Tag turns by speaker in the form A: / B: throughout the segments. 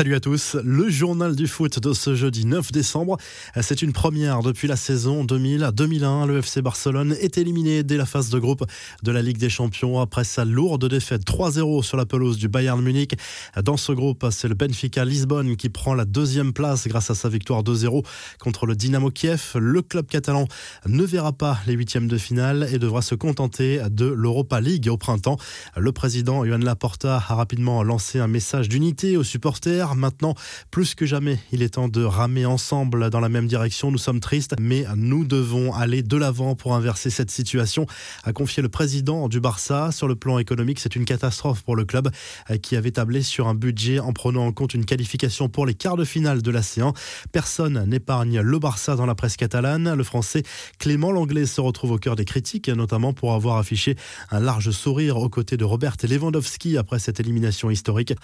A: Salut à tous, le journal du foot de ce jeudi 9 décembre. C'est une première depuis la saison 2000-2001. Le FC Barcelone est éliminé dès la phase de groupe de la Ligue des Champions après sa lourde défaite 3-0 sur la pelouse du Bayern Munich. Dans ce groupe, c'est le Benfica Lisbonne qui prend la deuxième place grâce à sa victoire 2-0 contre le Dynamo Kiev. Le club catalan ne verra pas les huitièmes de finale et devra se contenter de l'Europa League au printemps. Le président Johan Laporta a rapidement lancé un message d'unité aux supporters Maintenant, plus que jamais, il est temps de ramer ensemble dans la même direction. Nous sommes tristes, mais nous devons aller de l'avant pour inverser cette situation, a confié le président du Barça. Sur le plan économique, c'est une catastrophe pour le club euh, qui avait tablé sur un budget en prenant en compte une qualification pour les quarts de finale de l'Océan. Personne n'épargne le Barça dans la presse catalane. Le français Clément Langlais se retrouve au cœur des critiques, notamment pour avoir affiché un large sourire aux côtés de Robert Lewandowski après cette élimination historique.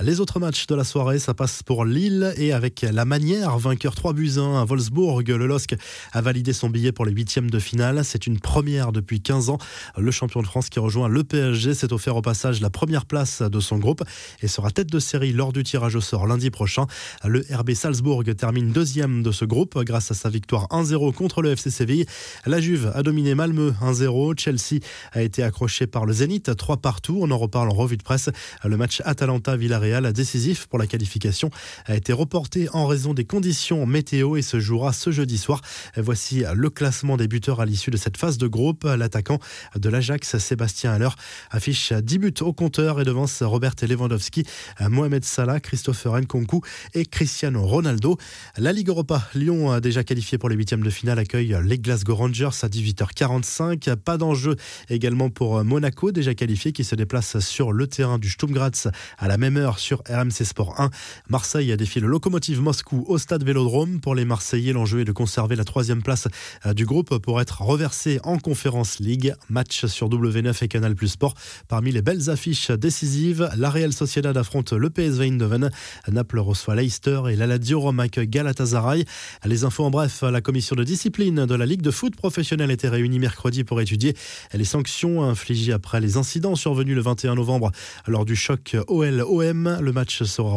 A: Les autres matchs de la soirée ça passe pour Lille et avec la manière, vainqueur 3 buts 1 à Wolfsburg, le LOSC a validé son billet pour les huitièmes de finale. C'est une première depuis 15 ans. Le champion de France qui rejoint le PSG s'est offert au passage la première place de son groupe et sera tête de série lors du tirage au sort lundi prochain. Le RB Salzbourg termine deuxième de ce groupe grâce à sa victoire 1-0 contre le FC Séville. La Juve a dominé Malmö 1-0. Chelsea a été accroché par le Zénith 3 partout. On en reparle en revue de presse. Le match Atalanta-Villarreal décisif pour la qualification a été reportée en raison des conditions météo et se jouera ce jeudi soir. Voici le classement des buteurs à l'issue de cette phase de groupe. L'attaquant de l'Ajax, Sébastien Haller, affiche 10 buts au compteur et devance Robert Lewandowski, Mohamed Salah, Christopher Nkunku et Cristiano Ronaldo. La Ligue Europa, Lyon déjà qualifié pour les huitièmes de finale, accueille les Glasgow Rangers à 18h45. Pas d'enjeu également pour Monaco, déjà qualifié, qui se déplace sur le terrain du Sturm Graz à la même heure sur RMC Sport 1. Marseille a défié le locomotive Moscou au stade Vélodrome. Pour les Marseillais, l'enjeu est de conserver la troisième place euh, du groupe pour être reversé en Conférence League. Match sur W9 et Canal Plus Sport. Parmi les belles affiches décisives, la Real Sociedad affronte le PSV Eindhoven. Naples reçoit Leicester et l'Aladio Rome accueille Galatasaray. Les infos en bref, la commission de discipline de la Ligue de foot professionnelle était réunie mercredi pour étudier les sanctions infligées après les incidents survenus le 21 novembre lors du choc OL-OM. Le match sera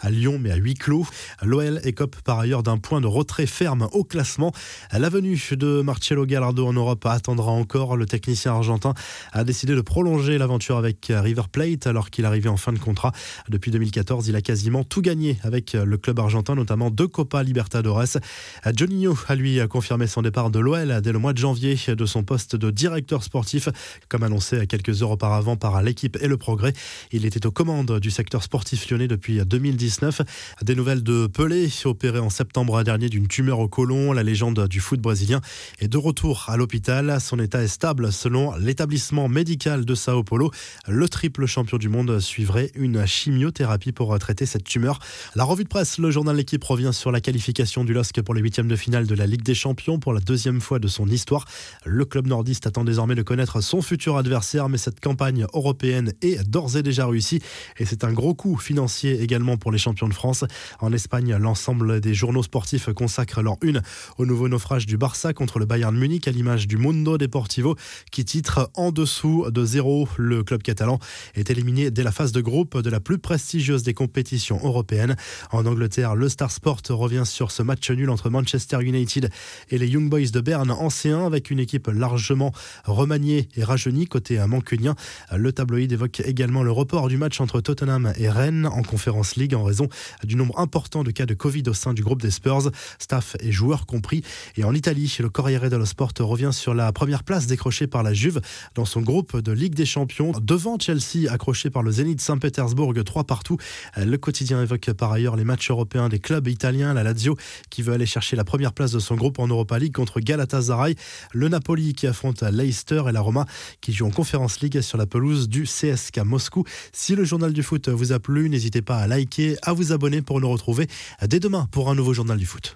A: à Lyon, mais à huis clos. L'OL écope par ailleurs d'un point de retrait ferme au classement. La venue de Marcelo Gallardo en Europe attendra encore. Le technicien argentin a décidé de prolonger l'aventure avec River Plate alors qu'il arrivait en fin de contrat. Depuis 2014, il a quasiment tout gagné avec le club argentin, notamment deux Copa Libertadores. Johnnyho a lui confirmé son départ de l'OL dès le mois de janvier de son poste de directeur sportif, comme annoncé quelques heures auparavant par l'équipe et le progrès. Il était aux commandes du secteur sportif lyonnais depuis 2000 2019. Des nouvelles de Pelé, opéré en septembre dernier d'une tumeur au côlon. La légende du foot brésilien est de retour à l'hôpital. Son état est stable selon l'établissement médical de Sao Paulo. Le triple champion du monde suivrait une chimiothérapie pour traiter cette tumeur. La revue de presse, le journal L'équipe revient sur la qualification du LOSC pour les huitièmes de finale de la Ligue des Champions pour la deuxième fois de son histoire. Le club nordiste attend désormais de connaître son futur adversaire, mais cette campagne européenne est d'ores et déjà réussie et c'est un gros coup financier également pour les champions de France. En Espagne, l'ensemble des journaux sportifs consacrent leur une au nouveau naufrage du Barça contre le Bayern Munich à l'image du Mundo Deportivo qui titre en dessous de zéro. Le club catalan est éliminé dès la phase de groupe de la plus prestigieuse des compétitions européennes. En Angleterre, le Star Sport revient sur ce match nul entre Manchester United et les Young Boys de Berne anciens avec une équipe largement remaniée et rajeunie côté mancunien. Le tabloïd évoque également le report du match entre Tottenham et Rennes en conférence League en raison du nombre important de cas de Covid au sein du groupe des Spurs, staff et joueurs compris. Et en Italie, le Corriere dello Sport revient sur la première place décrochée par la Juve dans son groupe de Ligue des Champions, devant Chelsea accroché par le Zénith Saint-Pétersbourg 3 partout. Le quotidien évoque par ailleurs les matchs européens des clubs italiens, la Lazio qui veut aller chercher la première place de son groupe en Europa League contre Galatasaray, le Napoli qui affronte Leicester et la Roma qui joue en Conférence League sur la pelouse du CSK Moscou. Si le journal du foot vous a plu, n'hésitez pas à à vous abonner pour nous retrouver dès demain pour un nouveau journal du foot.